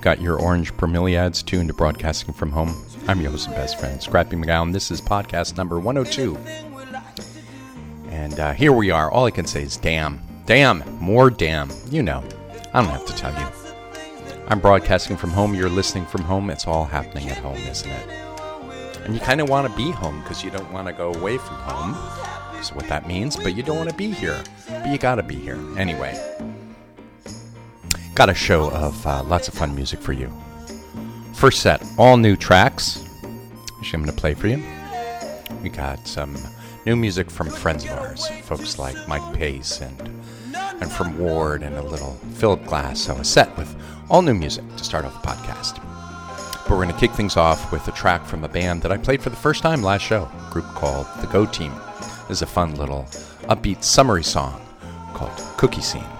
You've got your orange bromeliads tuned to broadcasting from home. I'm your host and best friend, Scrappy McGowan. This is podcast number 102. And uh, here we are. All I can say is damn. Damn. More damn. You know. I don't have to tell you. I'm broadcasting from home. You're listening from home. It's all happening at home, isn't it? And you kind of want to be home because you don't want to go away from home. That's what that means. But you don't want to be here. But you got to be here. Anyway. Got a show of uh, lots of fun music for you. First set, all new tracks, which I'm going to play for you. We got some new music from friends of ours, folks like Mike Pace and and from Ward and a little Philip Glass. So a set with all new music to start off the podcast. But we're going to kick things off with a track from a band that I played for the first time last show, a group called The Go Team. This is a fun little upbeat summery song called Cookie Scene.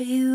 you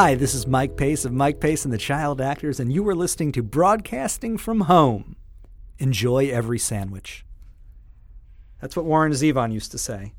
Hi, this is Mike Pace of Mike Pace and the Child Actors, and you are listening to Broadcasting from Home. Enjoy every sandwich. That's what Warren Zevon used to say.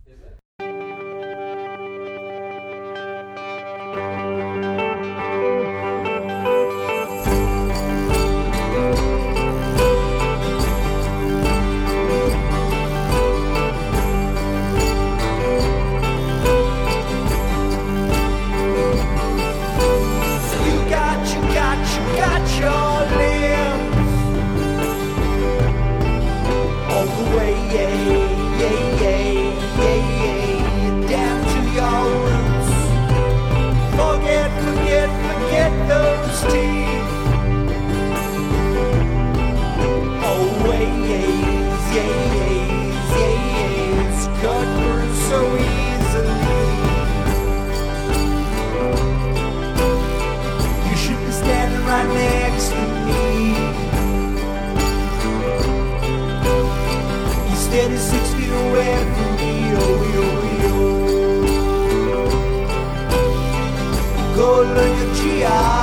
Yeah. are.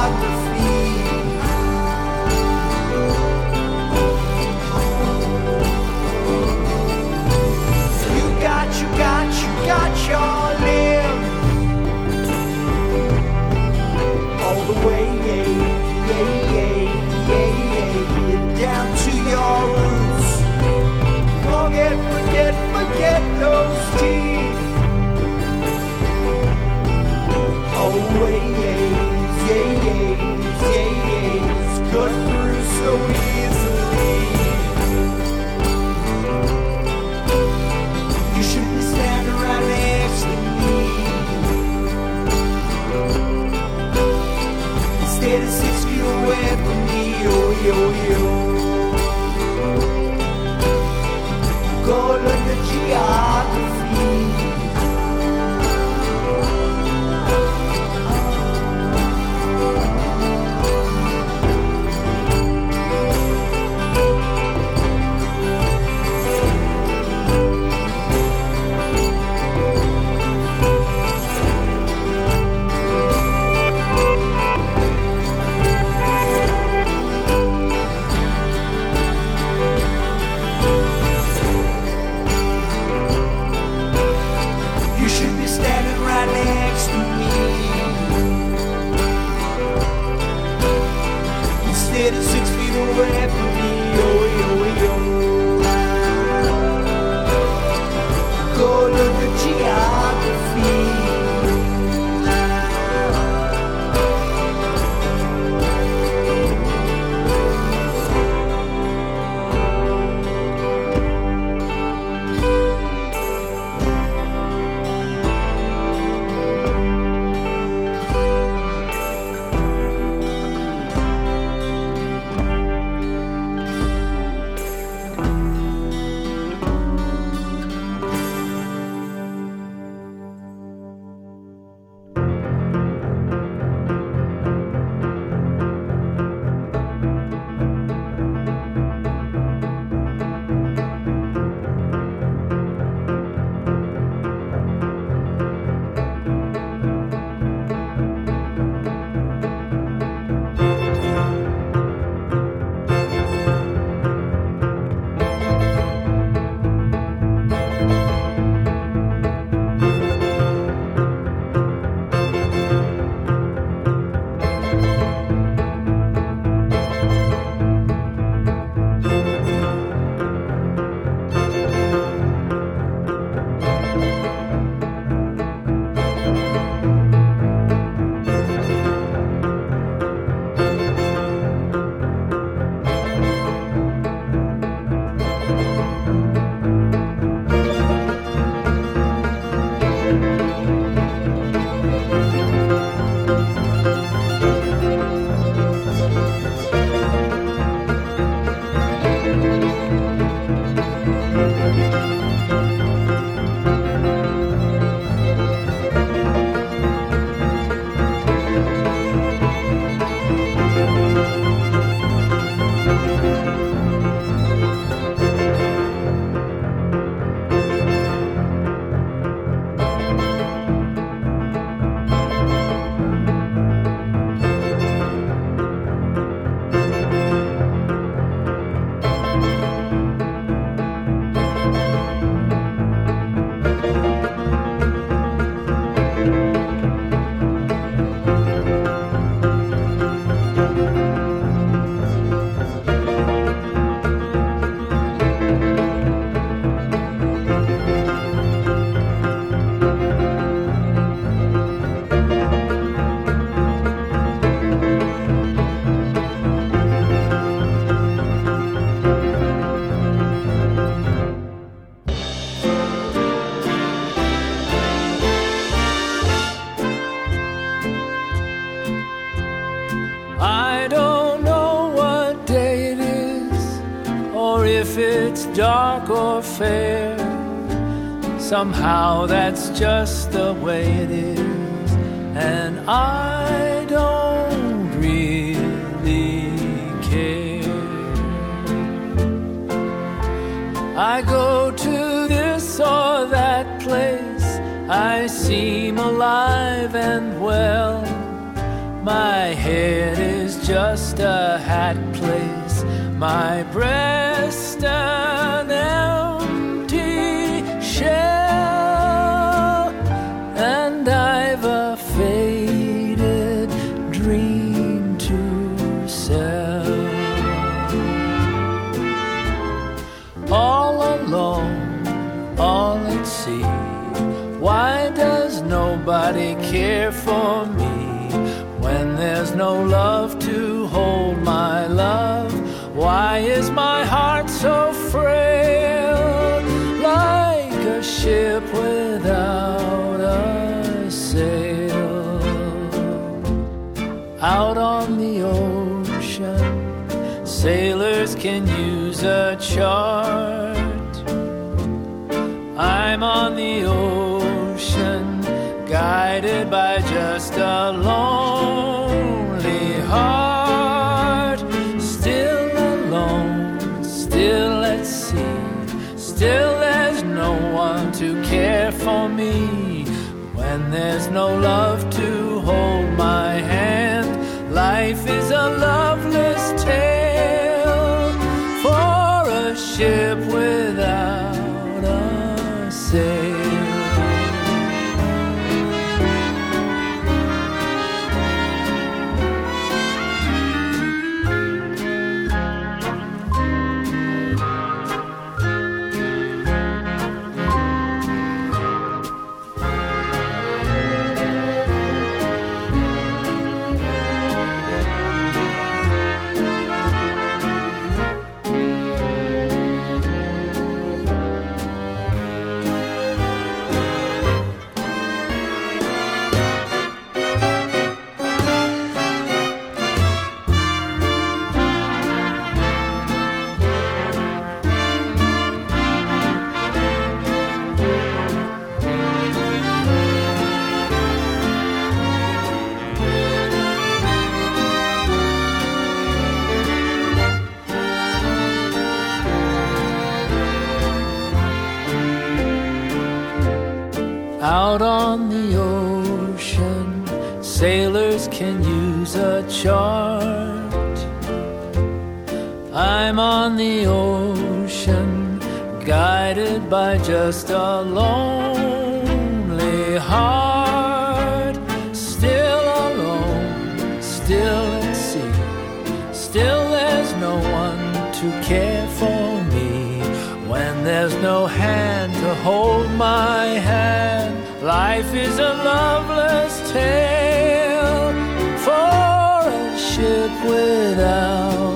Somehow that's just the way it is, and I don't really care. I go to this or that place, I seem alive and well. My head is just a hat place, my breast Why does nobody care for me when there's no love to hold my love? Why is my heart so frail, like a ship without a sail? Out on the ocean, sailors can use a chart. I'm on the ocean, guided by just a lonely heart. Still alone, still at sea, still there's no one to care for me. When there's no love to hold my hand, life is a loveless tale for a ship without a sail. out on the ocean, sailors can use a chart. I'm on the ocean, guided by just a lonely heart. Still alone, still at sea, still there's no one to care for me when there's no hand to hold my hand. Life is a loveless tale for a ship without.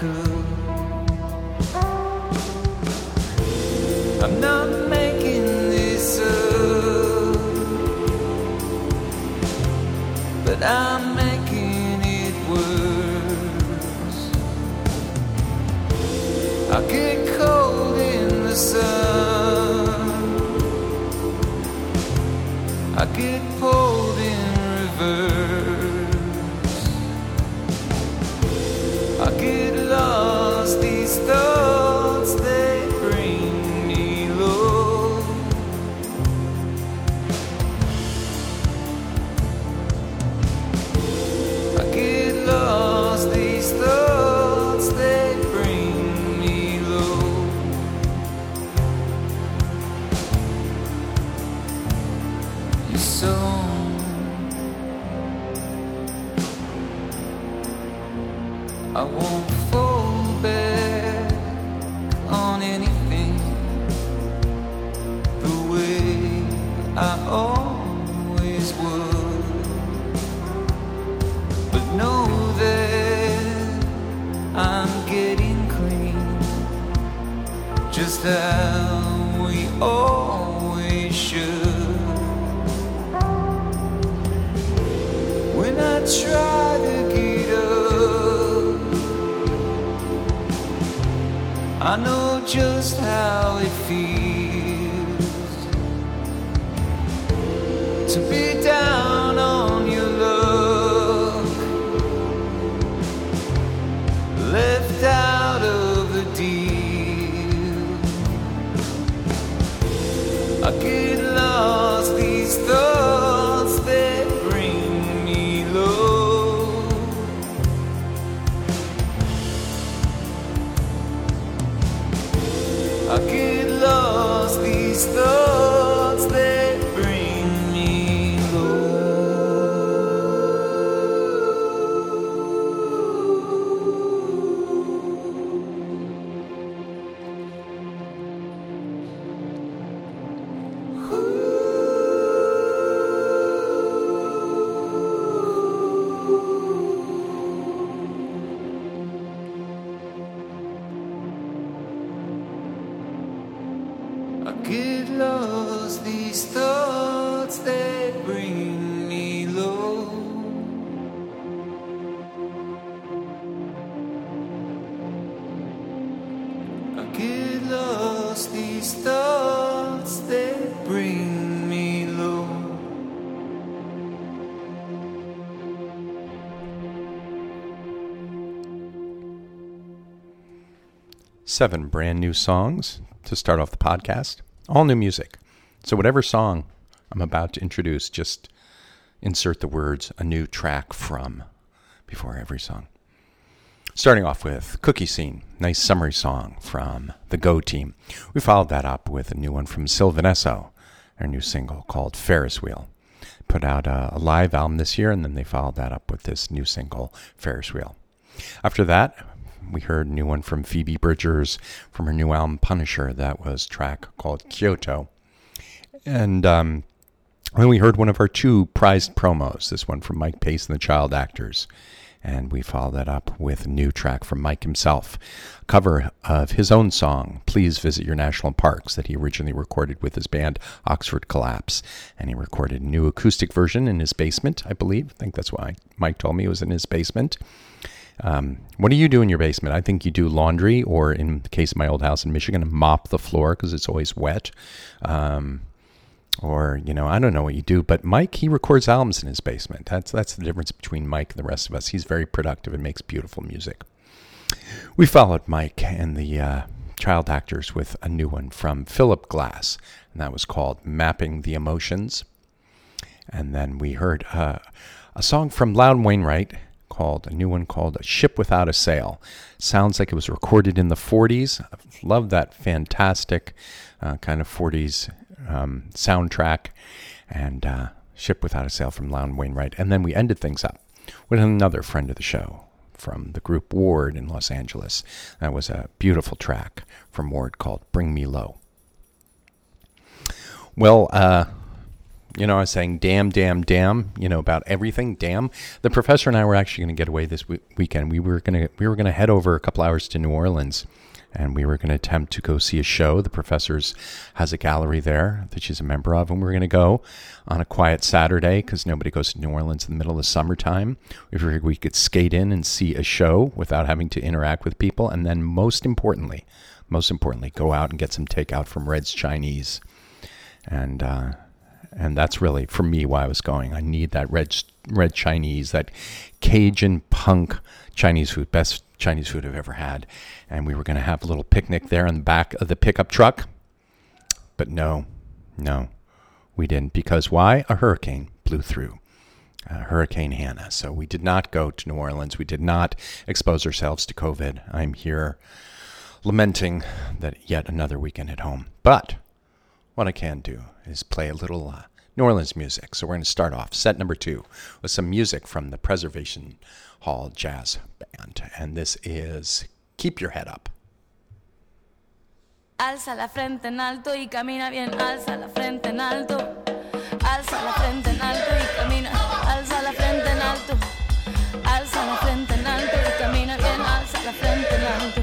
I'm not making this up, but I'm. Aquí seven brand new songs to start off the podcast, all new music. So, whatever song I'm about to introduce, just insert the words a new track from before every song. Starting off with Cookie Scene, nice summary song from the Go Team. We followed that up with a new one from Sylvan Esso, their new single called Ferris Wheel. Put out a, a live album this year, and then they followed that up with this new single, Ferris Wheel. After that, we heard a new one from Phoebe Bridgers from her new album Punisher. That was track called Kyoto. And um, then we heard one of our two prized promos, this one from Mike Pace and the Child Actors. And we followed that up with a new track from Mike himself, cover of his own song, Please Visit Your National Parks, that he originally recorded with his band Oxford Collapse. And he recorded a new acoustic version in his basement, I believe. I think that's why Mike told me it was in his basement. Um, what do you do in your basement? I think you do laundry, or in the case of my old house in Michigan, mop the floor because it's always wet. Um, or you know, I don't know what you do, but Mike he records albums in his basement. That's that's the difference between Mike and the rest of us. He's very productive and makes beautiful music. We followed Mike and the uh, child actors with a new one from Philip Glass, and that was called "Mapping the Emotions." And then we heard uh, a song from Loudon Wainwright called a new one called "A Ship Without a Sail." Sounds like it was recorded in the '40s. I love that fantastic uh, kind of '40s um, soundtrack and uh, Ship Without a Sail from Loudon Wainwright. And then we ended things up with another friend of the show from the group Ward in Los Angeles. That was a beautiful track from Ward called Bring Me Low. Well, uh, you know, I was saying, damn, damn, damn, you know, about everything. Damn. The professor and I were actually going to get away this w- weekend. We were going to we were going to head over a couple hours to New Orleans and we were going to attempt to go see a show. The professor's has a gallery there that she's a member of, and we were going to go on a quiet Saturday because nobody goes to New Orleans in the middle of summertime. We figured we could skate in and see a show without having to interact with people, and then most importantly, most importantly, go out and get some takeout from Red's Chinese, and. Uh, and that's really for me why I was going. I need that red red Chinese, that Cajun punk Chinese food, best Chinese food I've ever had. And we were going to have a little picnic there in the back of the pickup truck. But no, no, we didn't. Because why? A hurricane blew through. Uh, Hurricane Hannah. So we did not go to New Orleans. We did not expose ourselves to COVID. I'm here lamenting that yet another weekend at home. But what I can do is play a little uh, New Orleans music. So we're going to start off set number two with some music from the Preservation Hall Jazz Band. And this is Keep Your Head Up. Alza la frente en alto y camina bien, alza la frente en alto. Alza la frente en alto y camina, alza la frente en alto. Alza la frente en alto y camina bien, alza la frente en alto.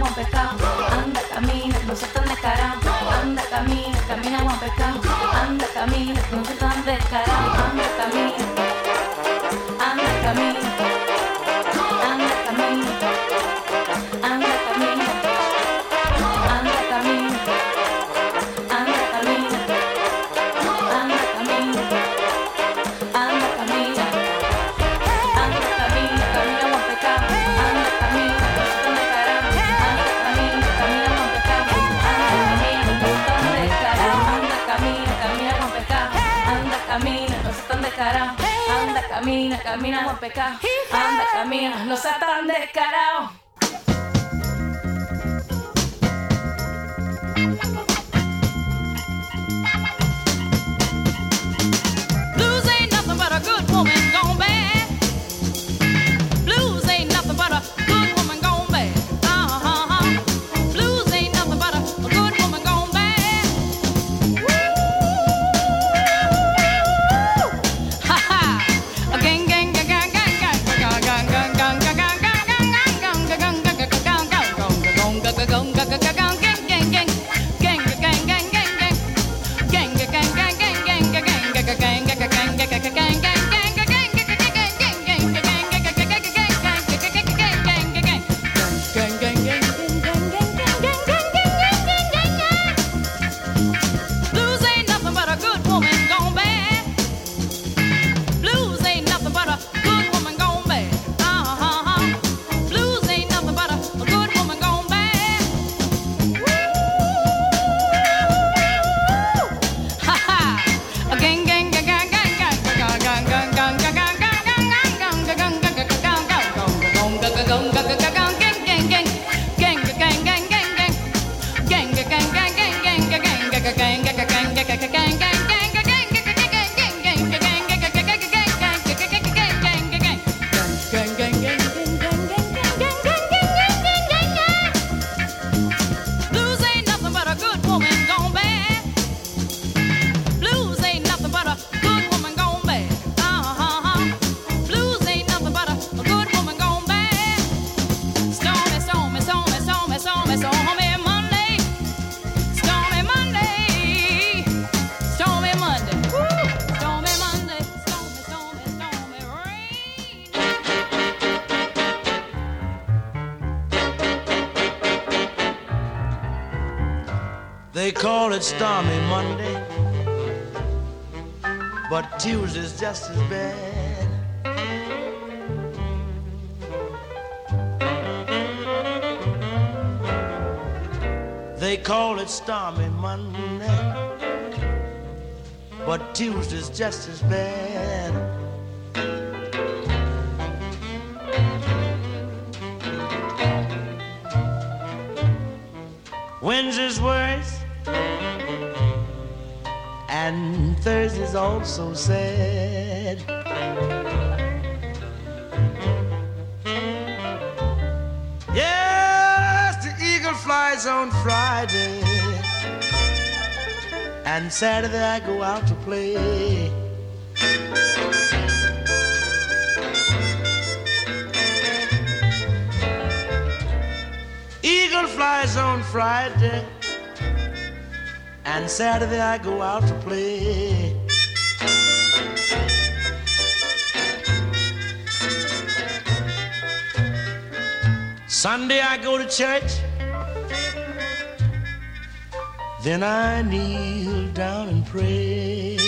caminamos pescado, anda, camina, no se tan descarado, anda, camina, caminamos pescado, anda, camina, no se tan descarado, anda, camino por pecado. Anda, camina, no seas tan descarado. 那个。stormy Monday, but Tuesday's just as bad. They call it stormy Monday, but Tuesday's just as bad. Wednesday's worse. and Thursdays also sad. Yes, the eagle flies on Friday, and Saturday I go out to play. Eagle flies on Friday and Saturday I go out to play. Sunday I go to church, then I kneel down and pray.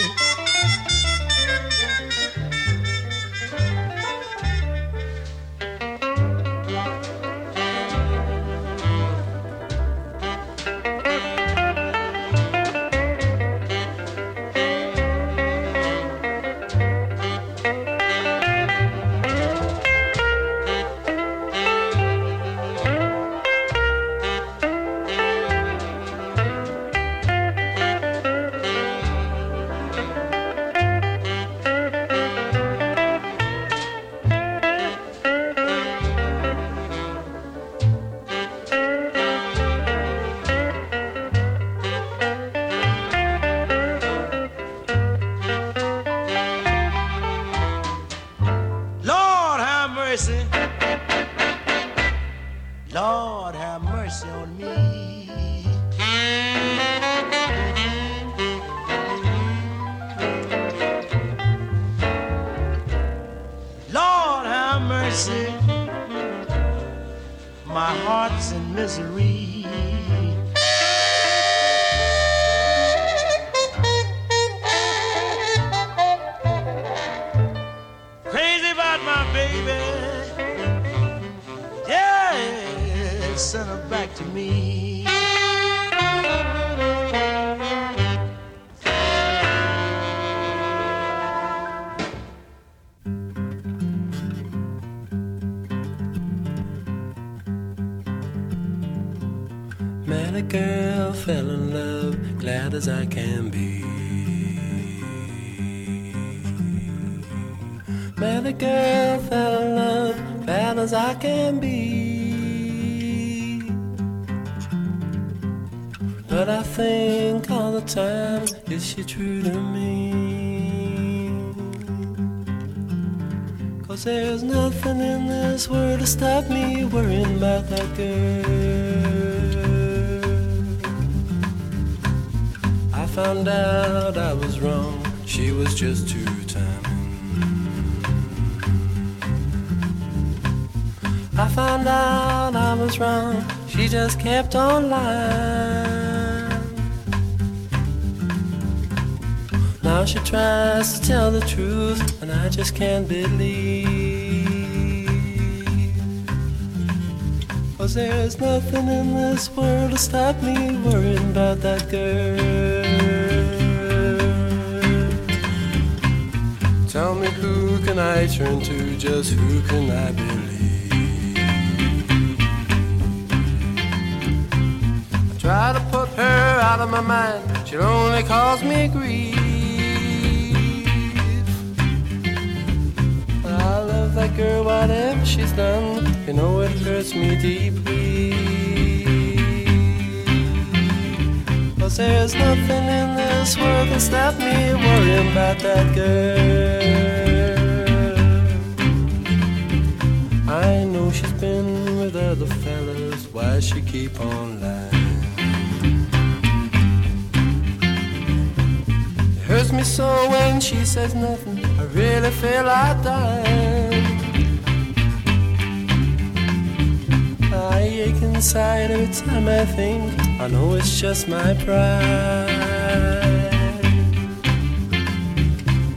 Misery. Just kept on lying. Now she tries to tell the truth, and I just can't believe. Cause there's nothing in this world to stop me worrying about that girl. Tell me who can I turn to, just who can I believe? Try to put her out of my mind, she'll only cause me grief. I love that girl, whatever she's done, you know it hurts me deeply. Cause there's nothing in this world can stop me worrying about that girl. I know she's been with other fellas, why she keep on lying? Me so when she says nothing, I really feel like dying. I ache inside every time I think. I know it's just my pride.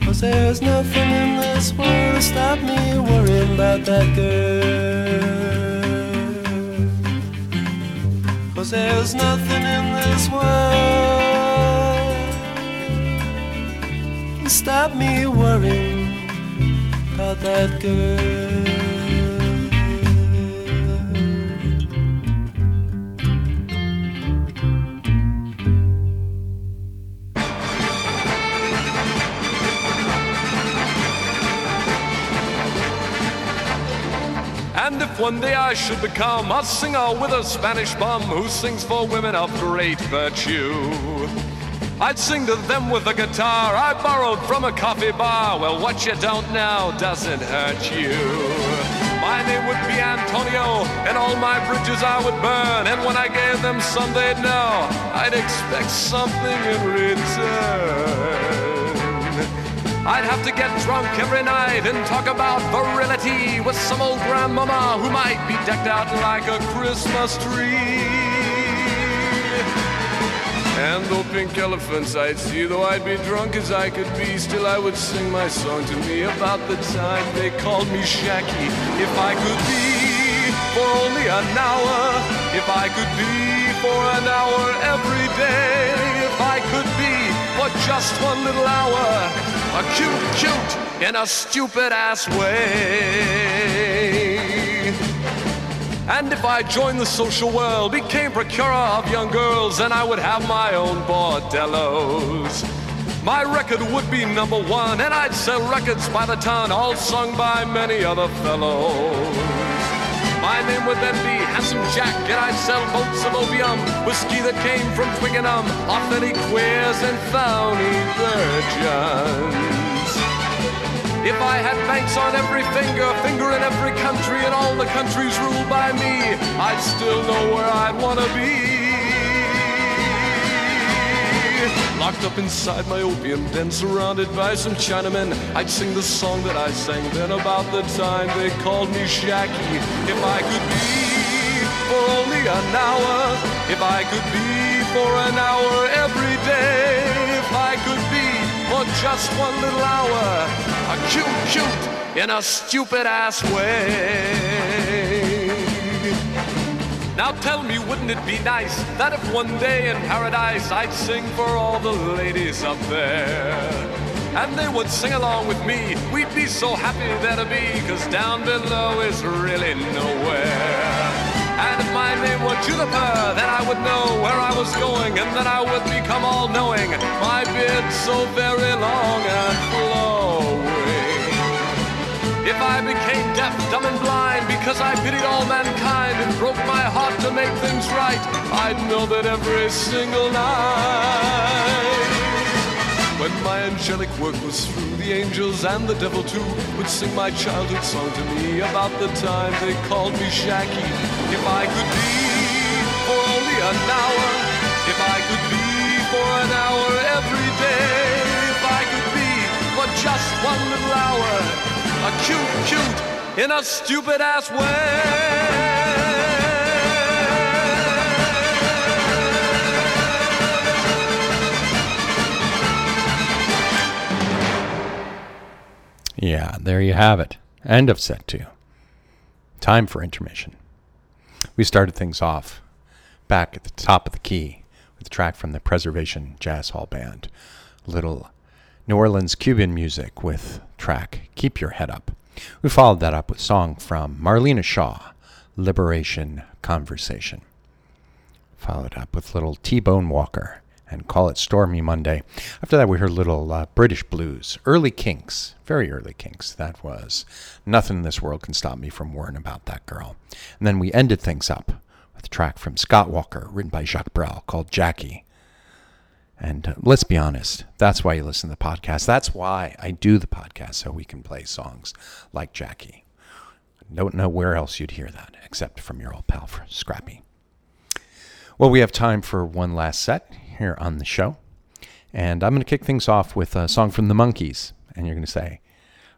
Cause there's nothing in this world to stop me worrying about that girl. Cause there's nothing in this world stop me worrying about that girl. And if one day I should become a singer with a Spanish bum who sings for women of great virtue, I'd sing to them with a guitar I borrowed from a coffee bar. Well, what you don't know doesn't hurt you. My name would be Antonio, and all my bridges I would burn. And when I gave them some, they'd know I'd expect something in return. I'd have to get drunk every night and talk about virility with some old grandmama who might be decked out like a Christmas tree. And though pink elephants I'd see, though I'd be drunk as I could be, still I would sing my song to me about the time they called me Jackie. If I could be for only an hour, if I could be for an hour every day, if I could be for just one little hour, a cute, cute in a stupid ass way. And if I joined the social world, became procurer of young girls, then I would have my own bordellos. My record would be number one, and I'd sell records by the ton, all sung by many other fellows. My name would then be Handsome Jack, and I'd sell boats of opium, whiskey that came from Twickenham, authentic queers and phony virgins. If I had banks on every finger, finger in every country, and all the countries ruled by me, I'd still know where I'd wanna be. Locked up inside my opium den, surrounded by some Chinamen, I'd sing the song that I sang then about the time they called me Jackie. If I could be for only an hour, if I could be for an hour every day, for just one little hour, a cute, cute in a stupid ass way. Now tell me, wouldn't it be nice that if one day in paradise I'd sing for all the ladies up there? And they would sing along with me. We'd be so happy there to be, cause down below is really nowhere. Juniper, then I would know where I was going, and then I would become all knowing. My beard so very long and flowing. If I became deaf, dumb, and blind because I pitied all mankind and broke my heart to make things right, I'd know that every single night. When my angelic work was through, the angels and the devil too would sing my childhood song to me about the time they called me Jackie. If I could be for only an hour, if I could be for an hour every day, if I could be for just one little hour, a cute, cute in a stupid ass way. Yeah, there you have it. End of set two. Time for intermission. We started things off back at the top of the key with a track from the Preservation Jazz Hall Band. Little New Orleans Cuban music with track Keep Your Head Up. We followed that up with song from Marlena Shaw, Liberation Conversation. Followed up with little T-Bone Walker and Call It Stormy Monday. After that we heard little uh, British blues, early Kinks, very early Kinks. That was Nothing in This World Can Stop Me From Worrying About That Girl. And then we ended things up track from Scott Walker, written by Jacques Brel, called Jackie. And uh, let's be honest, that's why you listen to the podcast. That's why I do the podcast, so we can play songs like Jackie. Don't know where else you'd hear that except from your old pal Scrappy. Well, we have time for one last set here on the show. And I'm going to kick things off with a song from the Monkees. And you're going to say,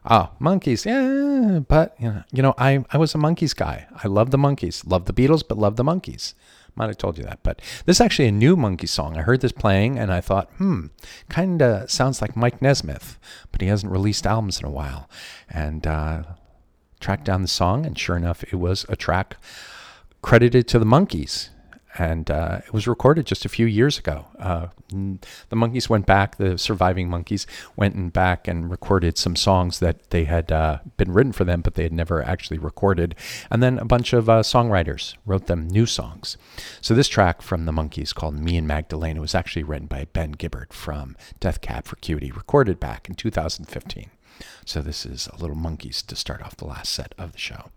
oh, Monkees, yeah, but, you know, I, I was a Monkees guy. I love the Monkees, Love the Beatles, but love the Monkees. Might have told you that. But this is actually a new Monkey song. I heard this playing and I thought, hmm, kind of sounds like Mike Nesmith, but he hasn't released albums in a while. And uh, tracked down the song, and sure enough, it was a track credited to the Monkees and uh, it was recorded just a few years ago. Uh, the Monkees went back, the surviving Monkees went and back and recorded some songs that they had uh, been written for them, but they had never actually recorded. And then a bunch of uh, songwriters wrote them new songs. So this track from the Monkees called "Me and Magdalena" was actually written by Ben Gibbard from Death Cab for Cutie, recorded back in 2015. So this is a little Monkees to start off the last set of the show.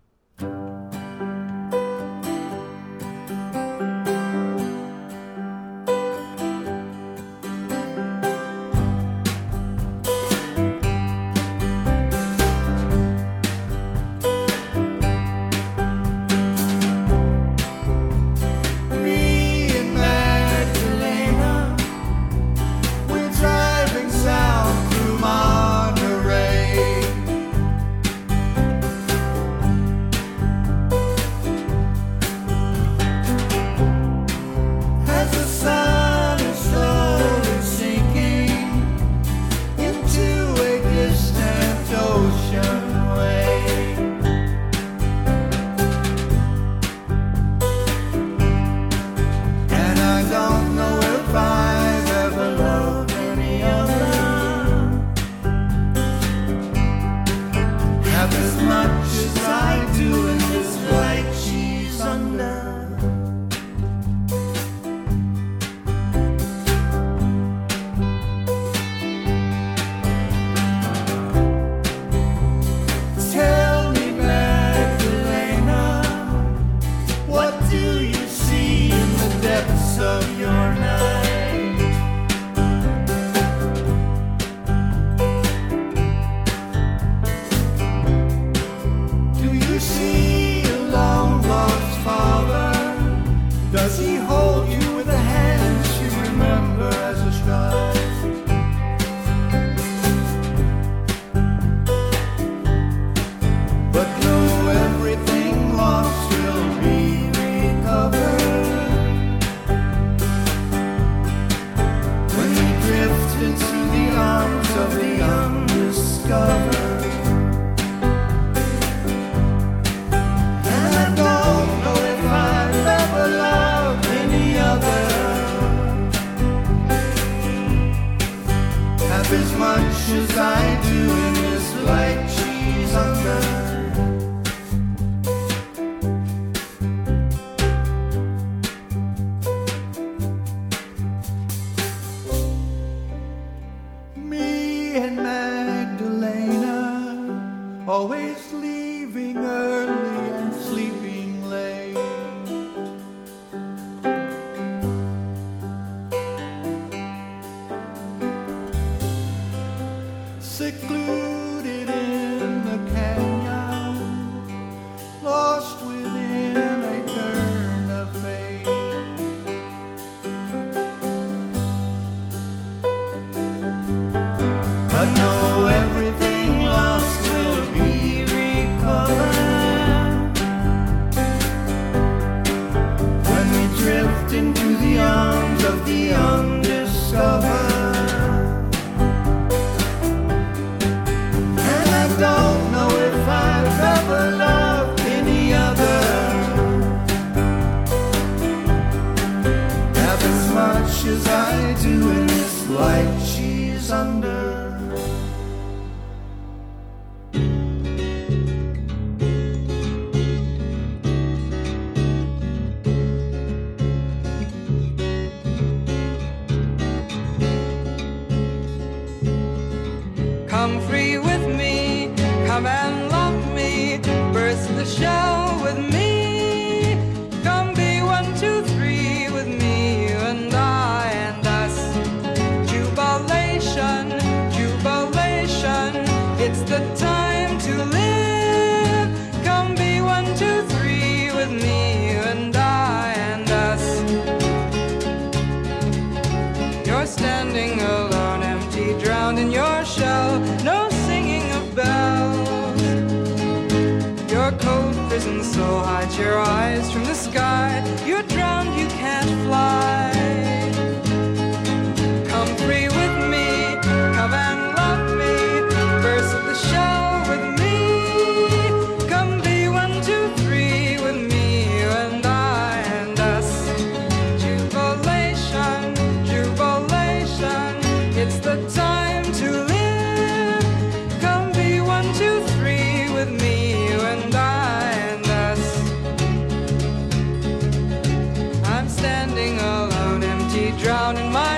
Standing alone, empty, drowning my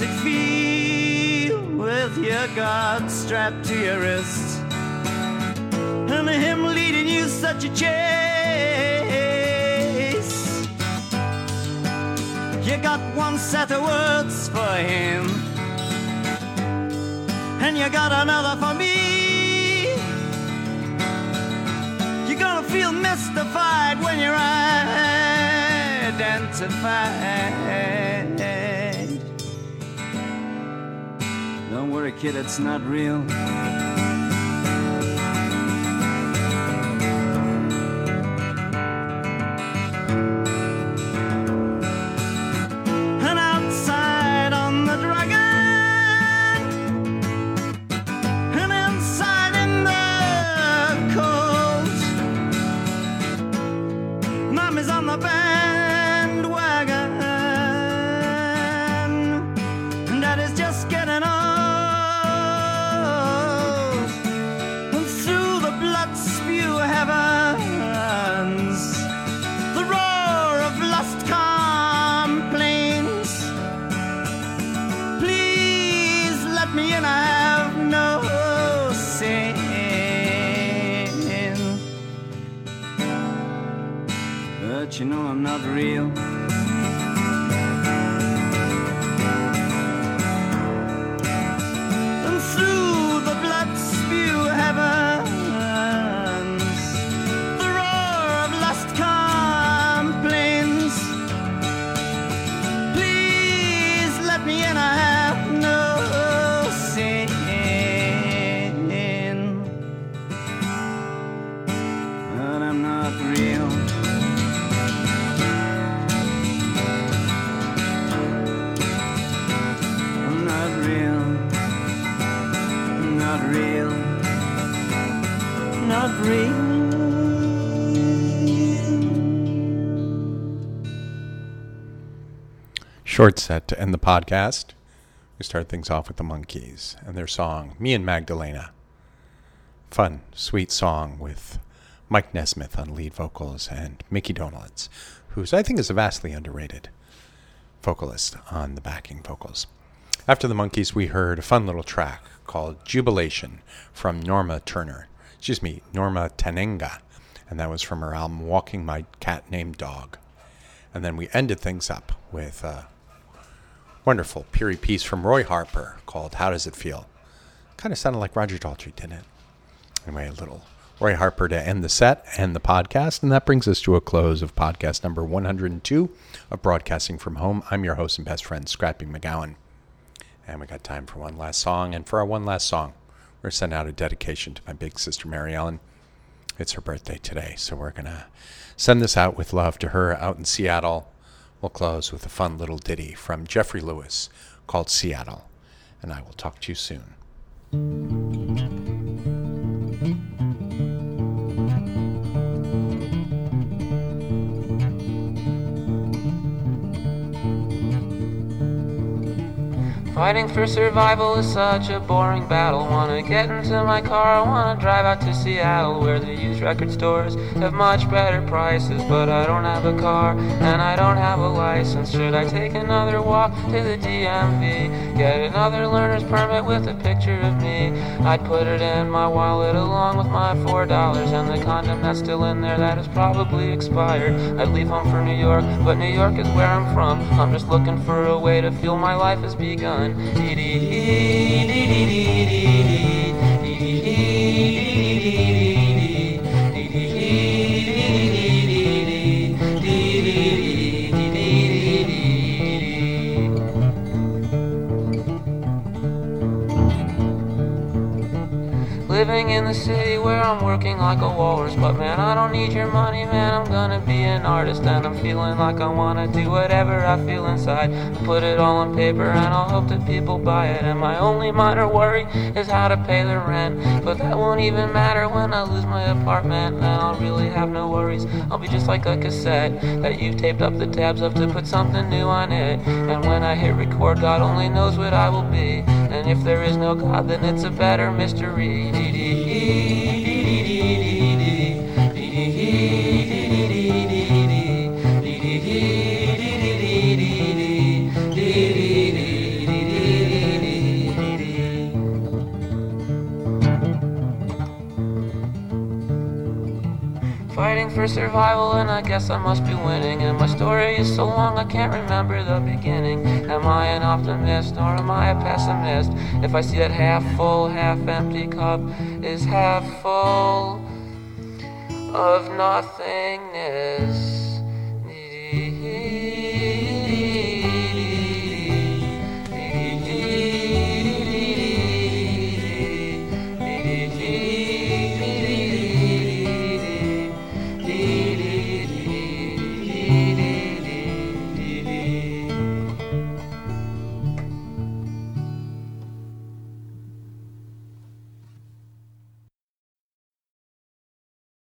classic feel with your guard strapped to your wrist and him leading you such a chase. You got one set of words for him, and you got another for me. You're gonna feel mystified when you're identified. We're a kid, it's not real. real. Not real. Short set to end the podcast. We start things off with the Monkees and their song, Me and Magdalena. Fun, sweet song with Mike Nesmith on lead vocals and Micky Dolenz, who's I think is a vastly underrated vocalist on the backing vocals. After the Monkees, we heard a fun little track called Jubilation from Norma Turner. Excuse me, Norma Tanega. And that was from her album Walking My Cat Named Dog. And then we ended things up with a wonderful Peary piece from Roy Harper called How Does It Feel? Kind of sounded like Roger Daltrey, didn't it? Anyway, a little Roy Harper to end the set and the podcast. And that brings us to a close of podcast number 102 of Broadcasting from Home. I'm your host and best friend, Scrappy McGowan. And we got time for one last song. And for our one last song, we're sending out a dedication to my big sister, Mary Ellen. It's her birthday today. So we're to send this out with love to her out in Seattle. We'll close with a fun little ditty from Jeffrey Lewis called Seattle. And I will talk to you soon. Fighting for survival is such a boring battle. Wanna get into my car, I wanna drive out to Seattle, where the used record stores have much better prices. But I don't have a car, and I don't have a license. Should I take another walk to the DMV? Get another learner's permit with a picture of me? I'd put it in my wallet along with my four dollars and the condom that's still in there that is probably expired. I'd leave home for New York, but New York is where I'm from. I'm just looking for a way to feel my life has begun. Living in the city where I'm working like a walrus. But man, I don't need your money, man. I'm gonna be an artist. And I'm feeling like I wanna do whatever I feel inside. I Put it all on paper and I'll hope that people buy it. And my only minor worry is how to pay the rent. But that won't even matter when I lose my apartment. And I'll really have no worries. I'll be just like a cassette that you've taped up the tabs of to put something new on it. And when I hit record, God only knows what I will be. And if there is no God, then it's a better mystery. For survival, and I guess I must be winning. And my story is so long, I can't remember the beginning. Am I an optimist or am I a pessimist? If I see that half full, half empty cup is half full of nothingness.